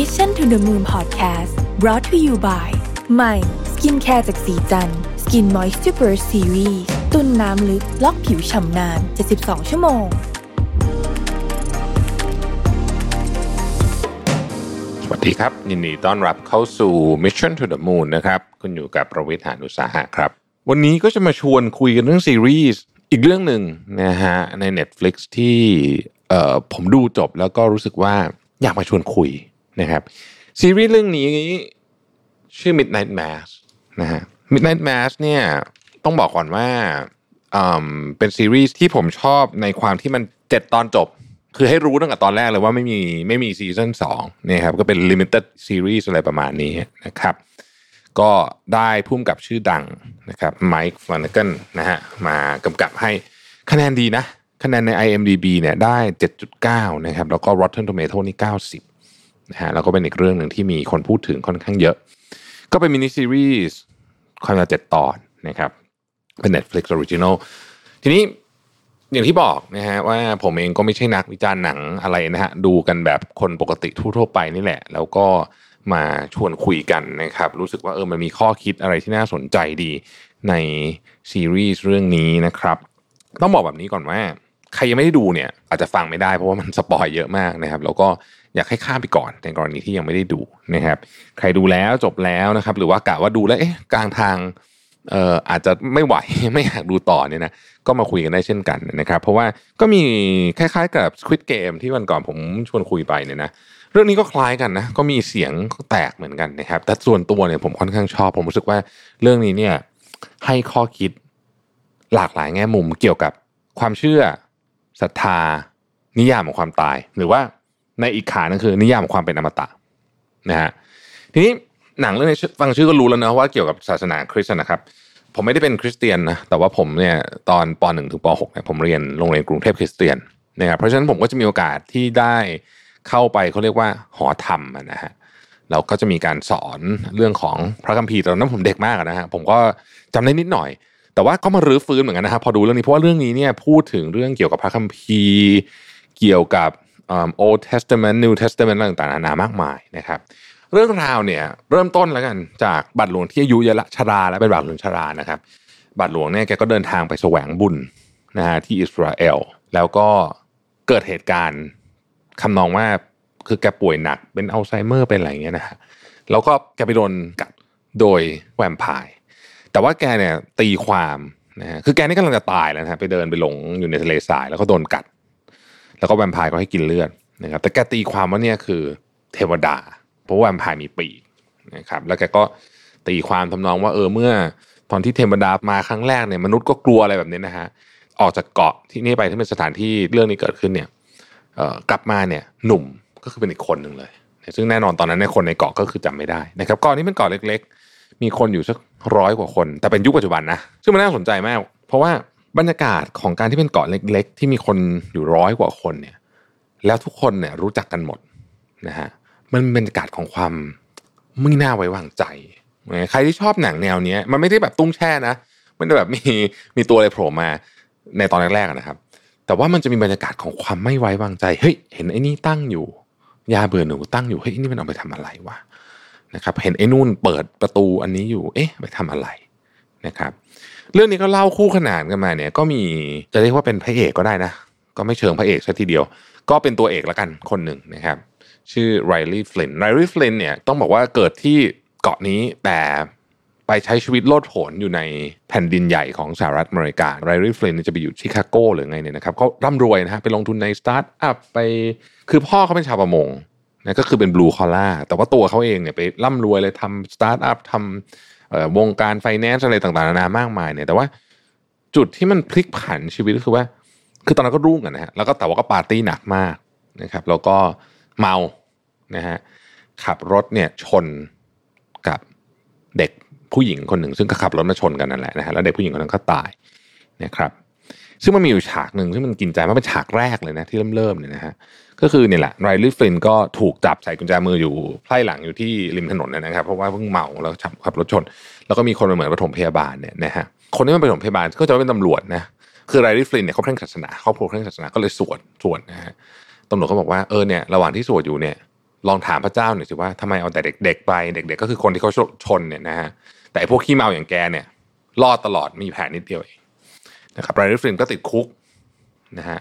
Mission to the Moon Podcast brought to you by ใหม่ skincare จากศรีจันทร์ Skin Moisture Burst Series ตุนน้ำลึก ล็อกผิวฉ่ำนาน 72 ชั่วโมง สวัสดีครับ ยินดีต้อนรับเข้าสู่ Mission to the Moon นะครับ คุณอยู่กับรวิศ หาญอุตสาหะครับ วันนี้ก็จะมาชวนคุยกันเรื่องซีรีส์อีกเรื่องหนึ่งนะฮะใน Netflix ที่เอ่ผมดูจบแล้วก็รู้สึกว่าอยากมาชวนคุย นะครับซีรีส์เรื่องนี้ชื่อ Midnight Mass นะฮะ Midnight Mass เนี่ยต้องบอกก่อนว่าอืมเป็นซีรีส์ที่ผมชอบในความที่มันเจ็ดตอนจบ คือให้รู้ตั้งแต่ตอนแรกเลยว่าไม่มีไม่มีซีซั่นสองเนี่ยครับก็เป็น limited series อะไรประมาณนี้นะครับก็ได้พุ่มกับชื่อดังนะครับไมค์ฟลานเกนนะฮะมากำกับให้คะแนนดีนะคะแนนใน IMDb เนี่ยได้ 7.9 นะครับ แล้วก็ Rotten Tomato นี่ 90 นะฮะแล้วก็เป็นอีกเรื่องหนึ่งที่มีคนพูดถึงค่อนข้างเยอะ ก็เป็นมินิซีรีส์ความยาว7ตอนนะครับเป็น Netflix Original ทีนี้อย่างที่บอกนะฮะว่าผมเองก็ไม่ใช่นักวิจารณ์หนังอะไรนะฮะดูกันแบบคนปกติทั่วๆไปนี่แหละ แล้วก็มาชวนคุยกันนะครับ รู้สึกว่าเออมันมีข้อคิดอะไรที่น่าสนใจดีในซีรีส์เรื่องนี้นะครับ ต้องบอกแบบนี้ก่อนว่า ใครยังไม่ได้ดูเนี่ย อาจจะฟังไม่ได้เพราะว่ามันสปอยเยอะมากนะครับ แล้วก็ อยากให้ข้ามไปก่อนในกรณีที่ยังไม่ได้ดูนะครับ ใครดูแล้วจบแล้วนะครับ หรือว่ากะว่าดูแล้วเอ๊ะกลางทางเอ่ออาจจะไม่ไหวไม่อยากดูต่อเนี่ยนะก็มาคุยกันได้เช่นกันนะครับ เพราะว่าก็มีคล้ายๆกับ Squid Game ที่วันก่อนผมชวนคุยไปเนี่ยนะเรื่องนี้ก็คล้ายกันนะก็มีเสียงแตกเหมือนกันนะครับ แต่ส่วนตัวเนี่ยผมค่อนข้างชอบ ผมรู้สึกว่าเรื่องนี้เนี่ยให้ข้อคิดหลากหลายแง่มุมเกี่ยวกับความเชื่อศรัทธานิยามของความตาย หรือว่า ในอีกขานึงคือ นิยามของความเป็นอมตะนะฮะทีนี้หนังเรื่องนี้ฟังชื่อก็รู้แล้วนะว่าเกี่ยวกับศาสนาคริสต์นะครับ ผมไม่ได้เป็นคริสเตียนนะแต่ว่าผมเนี่ยตอนป .1 ถึงป .6 เนี่ยผมเรียนโรงเรียนกรุงเทพคริสเตียนนะครับเพราะฉะนั้นผมก็จะมีโอกาสที่ได้เข้าไปเขาเรียกว่าหอธรรมอะนะฮะเราก็จะมีการสอนเรื่องของพระคัมภีร์ตอนนั้นผมเด็กมากนะฮะผมก็จำได้นิดหน่อย แต่ว่าก็มารื้อฟื้นเหมือนกันนะครับพอดูเรื่องนี้เพราะว่าเรื่องนี้เนี่ยพูดถึงเรื่องเกี่ยวกับพระคัมภีร์ เกี่ยวกับ อ่า Old Testament New Testament อะไรต่างๆนานามากมายนะครับ เรื่องราวเนี่ยเริ่มต้นแล้วกันจากบาทหลวงที่อายุเยอะละชราและเป็นบาทหลวงชรานะครับบาทหลวงเนี่ยแกก็เดินทางไปแสวงบุญนะฮะที่อิสราเอลแล้วก็เกิดเหตุการณ์คำนองว่าคือแกป่วยหนักเป็นอัลไซเมอร์เป็นอะไรเงี้ยนะฮะแล้วก็แกไปโดนกัดโดยแวมไพร์แต่ว่าแกเนี่ยตีความนะฮะคือแกนี่กำลังจะตายแล้วนะฮะไปเดินไปหลงอยู่ในทะเลทรายแล้วก็โดนกัด แล้วก็แวมไพร์ก็ให้กินเลือดนะครับแต่แกตีความว่าเนี่ยคือเทวดา เพราะว่าแวมไพร์มีปีกนะครับแล้วแกก็ตีความทำนองว่าเออเมื่อตอนที่เทวดามาครั้งแรกเนี่ยมนุษย์ก็กลัวอะไรแบบนี้นะฮะออกจากเกาะที่นี่ไปที่เป็นสถานที่เรื่องนี้เกิดขึ้นเนี่ยกลับมาเนี่ยหนุ่มก็คือเป็นอีกคนหนึ่งเลย ซึ่งแน่นอนตอนนั้นในคนในเกาะก็คือจำไม่ได้นะครับเกาะนี้เป็นเกาะเล็ก ๆ มีคนอยู่สักร้อยกว่าคน แต่เป็นยุคปัจจุบันนะซึ่งมันน่าสนใจมาก เพราะว่า บรรยากาศของการที่เป็นเกาะเล็ก ๆ ที่มีคนอยู่ร้อยกว่าคนเนี่ย แล้วทุกคนเนี่ยรู้จักกันหมดนะฮะมันเป็นบรรยากาศของความไม่น่าไว้วางใจใครที่ชอบหนังแนวเนี้ย มันไม่ได้แบบตุ้งแช่นะม่ได้แบบมีมีตัวอะไรโผล่มาในตอนแรกๆนะครับ แต่ว่ามันจะมีบรรยากาศของความไม่ไว้วางใจเฮ้ยเห็นไอ้นี่ตั้งอยู่ยาเบื่อหนูตั้งอยู่เฮ้ยนี่มันเอาไปทำอะไรวะนะครับ เห็นไอ้นู่นเปิดประตูอันนี้อยู่ เอ๊ะ ไปทำอะไรนะครับ เรื่องนี้ก็เล่าคู่ขนานกันมาเนี่ย ก็มีจะเรียกว่าเป็นพระเอกก็ได้นะ ก็ไม่เชิงพระเอกซะทีเดียว ก็เป็นตัวเอกละกันคนหนึ่งนะครับ ชื่อไรลี่ฟลินไรลี่ฟลินเนี่ยต้องบอกว่าเกิดที่เกาะนี้แต่ไปใช้ชีวิตโลดโผนอยู่ในแผ่นดินใหญ่ของสหรัฐอเมริกาไรลี่ฟลินจะไปอยู่ชิคาโกหรือไงเนี่ยนะครับเขาร่ำรวยนะฮะไปลงทุนในสตาร์ทอัพไปคือพ่อเขาเป็นชาวประมงนะก็คือเป็น blue collar แต่ว่าตัวเขาเองเนี่ยไปร่ำรวยเลยทำสตาร์ทอัพทำ วงการไฟแนนซ์อะไรต่างๆนานามากมายเนี่ยแต่ว่าจุดที่มันพลิกผันชีวิตก็คือว่า คือตอนนั้นก็รุ่งกันนะฮะแล้วก็แต่ว่าก็ปาร์ตี้หนักมากนะครับ แล้วก็เมานะฮะขับรถเนี่ยชนกับเด็กผู้หญิงคนหนึ่ง ซึ่งก็ขับรถมาชนกันนั่นแหละนะฮะแล้วเด็กผู้หญิงคนนั้นก็ตายนะครับซึ่งมันมีอยู่ฉากหนึ่งซึ่งมันกินใจมากเป็นฉากแรกเลยนะที่เริ่มเริ่มเนี่ยนะฮะ ก็คือเนี่ยแหละไรลี่ฟลินก็ถูกจับใส่กุญแจมืออยู่ไพ่หลังอยู่ที่ริมถนนเนยนะครับ เพราะว่าเพิ่งเมาแล้วขับรถชน แล้วก็มีคนมาเหมือนปฐมพยาบาลเนี่ยนะฮะคนที่มันปฐมพยาบาลก็จะเป็นตำรวจนะคือไรลี่ฟลินเนี่ยเขาเคร่งศาสนาครอบครัวเคร่งศาสนาก็เลยสวดสวดนะฮะตำรวจก็บอกว่าเออเนี่ยระหว่างที่สวดอยู่เนี่ยลองถามพระเจ้าหน่อยสิว่าทำไมเอาแต่เด็ก ๆ ไปเด็ก ๆ ก็คือคนที่เขาชนเนี่ยนะฮะแต่พวกขี้เมาอย่างแกเนี่ยรอดตลอดมีแผลนิดเดียวเองนะครับไรลี่ฟลินก็ติดคุกนะฮะ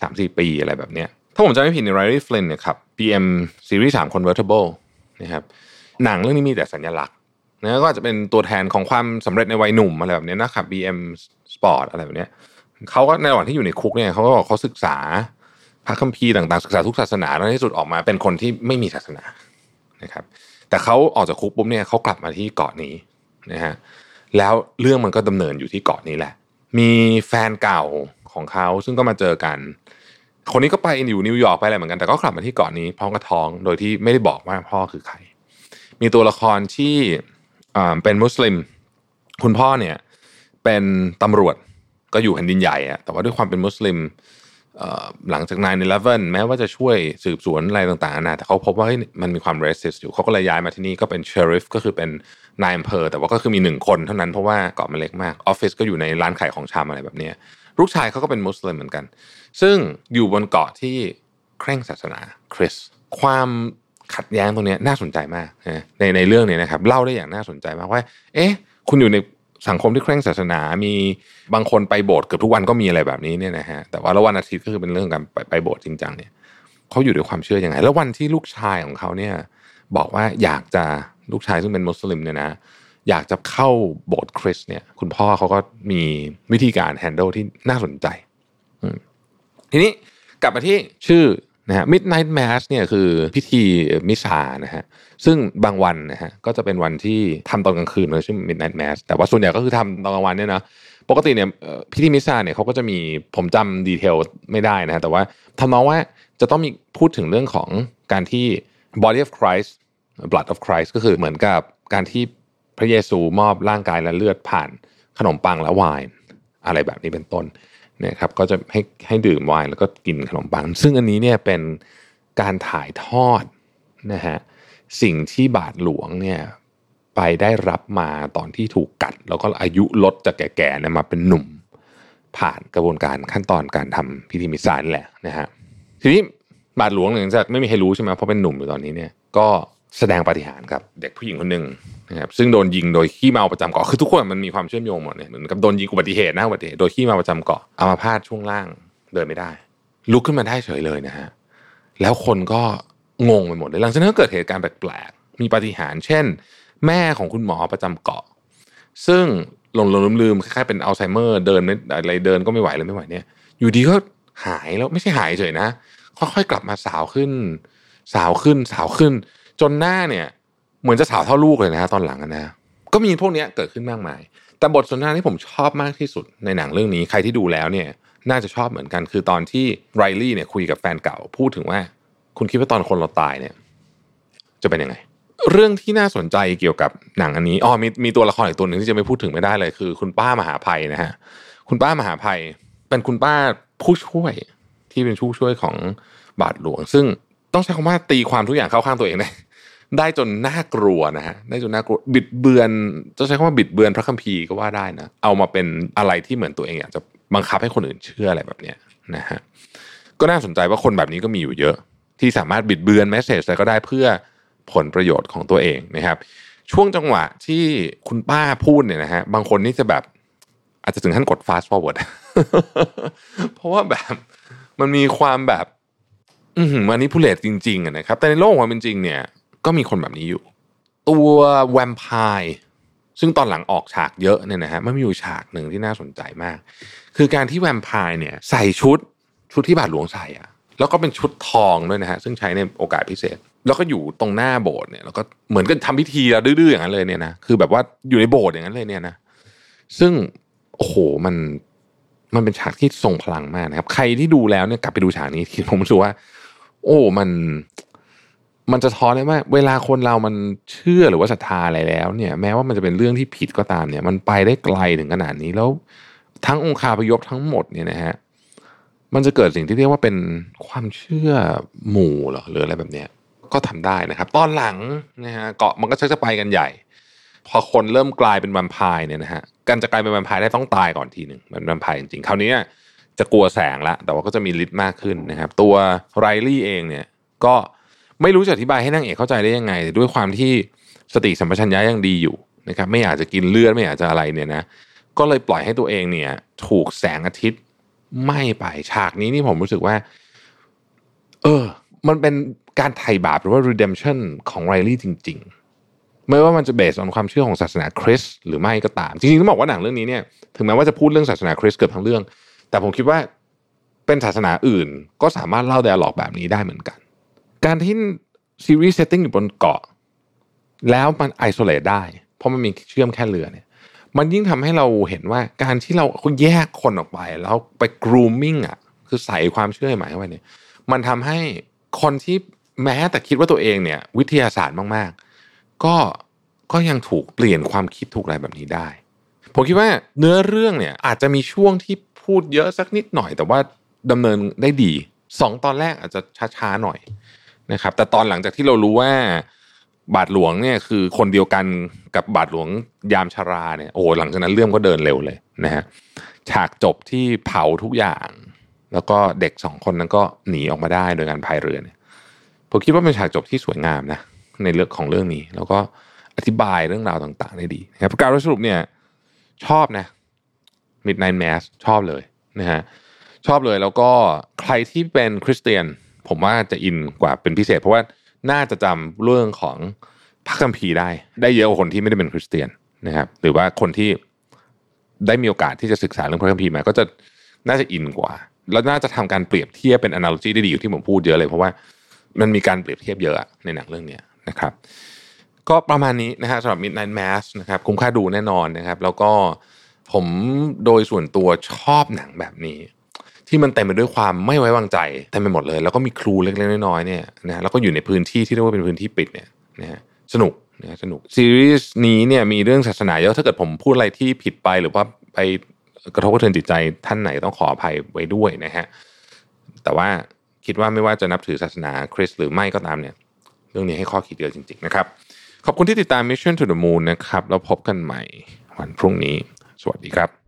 สามสี่ปีอะไรแบบเนี้ย ถ้าผมจำไม่ผิดในไรลี่ฟลินเนี่ยครับ BM Series 3 Convertible นะครับหนังเรื่องนี้มีแต่สัญลักษณ์นะก็จะเป็นตัวแทนของความสำเร็จในวัยหนุ่มอะไรแบบนี้นะครับ BM Sport อะไรแบบนี้เขาก็ในระหว่างที่อยู่ในคุกเนี่ยเขาก็บอกเขาศึกษาพระคัมภีร์ต่างๆศึกษาทุกศาสนาแล้วในที่สุดออกมาเป็นคนที่ไม่มีศาสนานะครับ แต่เขาออกจากคุกปุ๊บเนี่ยเขากลับมาที่เกาะนี้นะฮะแล้วเรื่องมันก็ดำเนินอยู่ที่เกาะนี้แหละ มีแฟนเก่าของเขาซึ่งก็มาเจอกัน คนนี้ก็ไปอยู่นิวยอร์กไปอะไรเหมือนกันแต่ก็กลับมาที่เกาะนี้พร้อมกับท้องโดยที่ไม่ได้บอกว่าพ่อคือใคร มีตัวละครที่เป็นมุสลิม คุณพ่อเนี่ยเป็นตำรวจก็อยู่แผ่นดินใหญ่อะแต่ว่าด้วยความเป็นมุสลิมหลังจาก9-11แม้ว่าจะช่วยสืบสวนอะไรต่างๆนะแต่เขาพบว่ามันมีความ racist อยู่เขาก็เลยย้ายมาที่นี่ก็เป็น sheriff ก็คือเป็นนายอำเภอแต่ว่าก็คือมีหนึ่งคนเท่านั้นเพราะว่าเกาะมันเล็กมากออฟฟิศก็อยู่ในร้านขายของชำอะไรแบบนี้ ลูกชายเขาก็เป็นมุสลิมเหมือนกัน ซึ่งอยู่บนเกาะที่เคร่งศาสนาคริสความขัดแย้งตรงนี้น่าสนใจมากในในเรื่องนี้นะครับเล่าได้อย่างน่าสนใจมากว่า เอ๊ะ คุณอยู่ในสังคมที่เคร่งศาสนา มีบางคนไปโบสถ์เกือบทุกวันก็มีอะไรแบบนี้เนี่ยนะฮะแต่ว่าแล้ววันอาทิตย์ก็คือเป็นเรื่องการไปไปโบสถ์จริงจังเนี่ยเขาอยู่ด้วยความเชื่ออยังไง แล้ววันที่ลูกชายของเขาเนี่ยบอกว่าอยากจะลูกชายซึ่งเป็นมุสลิมเนี่ยนะ อยากจะเข้าโบสถ์คริสเนี่ยคุณพ่อเขาก็มีวิธีการแฮนด์ลที่น่าสนใจทีนี้กลับมาที่ชื่อนะฮะ Midnight Mass เนี่ยคือพิธีมิสานะฮะซึ่งบางวันนะฮะก็จะเป็นวันที่ทำตอนกลางคืนเลยชื่อ Midnight Mass แต่ว่าส่วนใหญ่ก็คือทำตอนกลางวันเนี่ยนะปกติเนี่ยพิธีมิสาเนี่ยเขาก็จะมีผมจำดีเทลไม่ได้นะแต่ว่าทำนองว่าจะต้องมีพูดถึงเรื่องของการที่ body of Christ blood of Christ ก็คือเหมือนกับการที่ พระเยซูมอบร่างกายและเลือดผ่านขนมปังและไวน์อะไรแบบนี้เป็นต้นนะครับก็จะให้ให้ดื่มไวน์แล้วก็กินขนมปัง ซึ่งอันนี้เนี่ยเป็นการถ่ายทอดนะฮะสิ่งที่บาทหลวงเนี่ยไปได้รับมาตอนที่ถูกกัด แล้วก็อายุลดจากแก่ๆเนี่ยมาเป็นหนุ่ม ผ่านกระบวนการขั้นตอนการทำพิธีมิสซานแหละนะฮะทีนี้บาทหลวงหลังจากไม่มีใครรู้ใช่ไหมเพราะเป็นหนุ่มอยู่ตอนนี้เนี่ยก็แสดงปฏิหารครับ เด็กผู้หญิงคนหนึ่ง นะครับซึ่งโดนยิงโดยขี้เมาประจำเกาะคือทุกคนมันมีความเชื่อมโยงหมดเนี่ยเหมือนกับโดนยิงอุบัติเหตุนะอุบัติเหตุโดยขี้เมาประจำเกาะอามาพาตช่วงล่างเดินไม่ได้ ลุกขึ้นมาได้เฉยเลยนะฮะแล้วคนก็งงไปหมดเลยหลังจากนั้นเกิดเหตุการณ์แปลกๆมีปฏิหารเช่น แม่ของคุณหมอประจำเกาะ ซึ่งหลงลืมลืมคล้ายๆเป็นอัลไซเมอร์เดินไม่อะไรเดินก็ไม่ไหวเลยไม่ไหวเนี่ย อยู่ดีก็หายแล้วไม่ใช่หายเฉยนะค่อยๆกลับมาสาวขึ้น สาวขึ้นสาวขึ้น จนหน้าเนี่ย เหมือนจะสาวเท่าลูกเลยนะฮะตอนหลังนะ ก็มีพวกนี้เกิดขึ้นมากมาย แต่บทสนทนาที่ผมชอบมากที่สุดในหนังเรื่องนี้ใครที่ดูแล้วเนี่ย น่าจะชอบเหมือนกันคือตอนที่ไรลี่เนี่ยคุยกับแฟนเก่าพูดถึงว่า คุณคิดว่าตอนคนเราตายเนี่ย จะเป็นยังไง เรื่องที่น่าสนใจเกี่ยวกับหนังอันนี้อ๋อมีมีตัวละครอีกตัวหนึ่งที่จะไม่พูดถึงไม่ได้เลย คือ คุณป้ามหาภัยนะฮะคุณป้ามหาภัย เป็นคุณป้าผู้ช่วยที่เป็นผู้ช่วยของบาทหลวง ซึ่งต้องใช้คำว่าตีความทุกอย่างเข้าข้างตัวเองได้ ได้จนน่ากลัวนะฮะได้จนน่ากลัวบิดเบือนจะใช้คำว่าบิดเบือนพระคัมภีร์ก็ว่าได้นะเอามาเป็นอะไรที่เหมือนตัวเองอยากจะบังคับให้คนอื่นเชื่ออะไรแบบเนี้ยนะฮะก็น่าสนใจว่าคนแบบนี้ก็มีอยู่เยอะ ที่สามารถบิดเบือนแมสเซจอะไรก็ได้เพื่อผลประโยชน์ของตัวเองนะครับ ช่วงจังหวะที่คุณป้าพูดเนี่ยนะฮะบางคนนี่จะแบบอาจจะถึงขั้นกด fast forward เพราะว่าแบบมันมีความแบบ อืมันนี่ผู้เลตจริงๆนะครับ แต่ในโลกความเป็นจริงเนี่ย ก็มีคนแบบนี้อยู่ ตัวแวมไพร์ซึ่งตอนหลังออกฉากเยอะเนี่ยนะฮะมันมีอยู่ฉากหนึ่งที่น่าสนใจมาก คือการที่แวมไพร์เนี่ยใส่ชุดชุดที่บาทหลวงใส่อะแล้วก็เป็นชุดทองด้วยนะฮะซึ่งใช้ในโอกาสพิเศษ แล้วก็อยู่ตรงหน้าโบสถ์เนี่ยแล้วก็เหมือนกับทำพิธีแล้วดื้อๆอย่างนั้นเลยเนี่ยนะคือแบบว่าอยู่ในโบสถ์อย่างนั้นเลยเนี่ยนะซึ่งโอ้โหมันมันเป็นฉากที่ทรงพลังมากนะครับ ใครที่ดูแล้วเนี่ยกลับไปดูฉากนี้ทีผมรู้สึกว่า โอ้ มัน มันจะท้อได้ว่าเวลาคนเรามันเชื่อหรือว่าศรัทธาอะไรแล้ว เนี่ย แม้ว่ามันจะเป็นเรื่องที่ผิดก็ตามเนี่ย มันไปได้ไกลถึงขนาดนี้แล้วทั้งองค์คาพยพทั้งหมดเนี่ยนะฮะมันจะเกิดสิ่งที่เรียกว่าเป็นความเชื่อหมู่หรอหรืออะไรแบบเนี้ยก็ทำได้นะครับ ตอนหลังนะฮะเกาะมันก็ชักจะไปกันใหญ่ พอคนเริ่มกลายเป็นวัมพายเนี่ยนะฮะการจะกลายเป็นวัมพายได้ต้องตายก่อนทีหนึ่งเป็นวัมพายจริงๆคราวนี้จะกลัวแสงละแต่ว่าก็จะมีฤทธิ์มากขึ้นนะครับ ตัวไรลี่เองเนี่ยก็ ไม่รู้จะอธิบายให้นางเอกเข้าใจได้ยังไง ด้วยความที่สติสัมปชัญญะยังดีอยู่นะครับไม่อยากจะกินเลือดไม่อยากจะอะไรเนี่ยนะก็เลยปล่อยให้ตัวเองเนี่ยถูกแสงอาทิตย์ไหม้ไปฉากนี้นี่ผมรู้สึกว่า เออ มันเป็นการไถ่บาปหรือว่า redemption ของไรลี่จริง ๆ ไม่ว่ามันจะ based on ความเชื่อของศาสนาคริสต์หรือไม่ก็ตาม จริงๆต้องบอกว่าหนังเรื่องนี้เนี่ยถึงแม้ว่าจะพูดเรื่องศาสนาคริสต์เกือบทั้งเรื่อง แต่ผมคิดว่าเป็นศาสนาอื่น ก็สามารถเล่า dialogue แบบนี้ได้เหมือนกัน การที่ซีรีส์ setting อยู่บนเกาะ แล้วมันไอโซเลตได้ เพราะมันมีเชื่อมแค่เรือเนี่ย มันยิ่งทำให้เราเห็นว่าการที่เราแยกคนออกไปแล้วไป grooming อะ คือใส่ความเชื่อใหม่เข้าไปเนี่ย มันทำให้คนที่แม้แต่คิดว่าตัวเองเนี่ย วิทยาศาสตร์มากๆ ก็ก็ยังถูกเปลี่ยนความคิดถูกอะไรแบบนี้ได้ ผมคิดว่าเนื้อเรื่องเนี่ยอาจจะมีช่วงที่พูดเยอะสักนิดหน่อย แต่ว่าดำเนินได้ดีสองตอนแรกอาจจะช้าๆหน่อย นะครับ แต่ตอนหลังจากที่เรารู้ว่าบาทหลวงเนี่ยคือคนเดียวกันกับบาทหลวงยามชาราเนี่ยโอ้หลังจากนั้นเรื่องก็เดินเร็วเลยนะฮะฉากจบที่เผาทุกอย่าง แล้วก็เด็กสองคนนั้นก็หนีออกมาได้โดยการพายเรือเนี่ยผมคิดว่าเป็นฉากจบที่สวยงามนะในเรื่องของเรื่องนี้ แล้วก็อธิบายเรื่องราวต่างๆ ได้ดีนะครับการสรุปเนี่ยชอบนะ Midnight Mass ชอบเลยนะฮะชอบเลยแล้วก็ใครที่เป็นคริสเตียน ผมว่าจะอินกว่าเป็นพิเศษ เพราะว่าน่าจะจำเรื่องของพระคัมภีร์ได้ ได้เยอะกว่าคนที่ไม่ได้เป็นคริสเตียนนะครับ หรือว่าคนที่ได้มีโอกาสที่จะศึกษาเรื่องพระคัมภีร์มา ก็จะน่าจะอินกว่า แล้วน่าจะทำการเปรียบเทียบเป็น analogy ได้ดีอยู่ที่ผมพูดเยอะเลย เพราะว่ามันมีการเปรียบเทียบเยอะในหนังเรื่องนี้นะครับ ก็ประมาณนี้นะฮะสำหรับ Midnight Mass นะครับคุ้มค่าดูแน่นอนนะครับ แล้วก็ผมโดยส่วนตัวชอบหนังแบบนี้ ที่มันเต็มไปด้วยความไม่ไว้วางใจเต็มไปหมดเลย แล้วก็มีครูเล็กๆน้อยๆเนี่ยนะแล้วก็อยู่ในพื้นที่ที่เรียกว่าเป็นพื้นที่ปิดเนี่ยนะฮะสนุกนะสนุกซีรีส์นี้เนี่ยมีเรื่องศาสนาเยอะถ้าเกิดผมพูดอะไรที่ผิดไปหรือว่าไปกระทบกระเทือนจิตใจท่านไหนต้องขออภัยไว้ด้วยนะฮะแต่ว่าคิดว่าไม่ว่าจะนับถือศาสนาคริสต์หรือไม่ก็ตามเนี่ย เรื่องนี้ให้ข้อคิดเยอะจริง ๆ นะครับ ขอบคุณที่ติดตาม Mission to the Moon นะครับแล้วพบกันใหม่วันพรุ่งนี้ สวัสดีครับ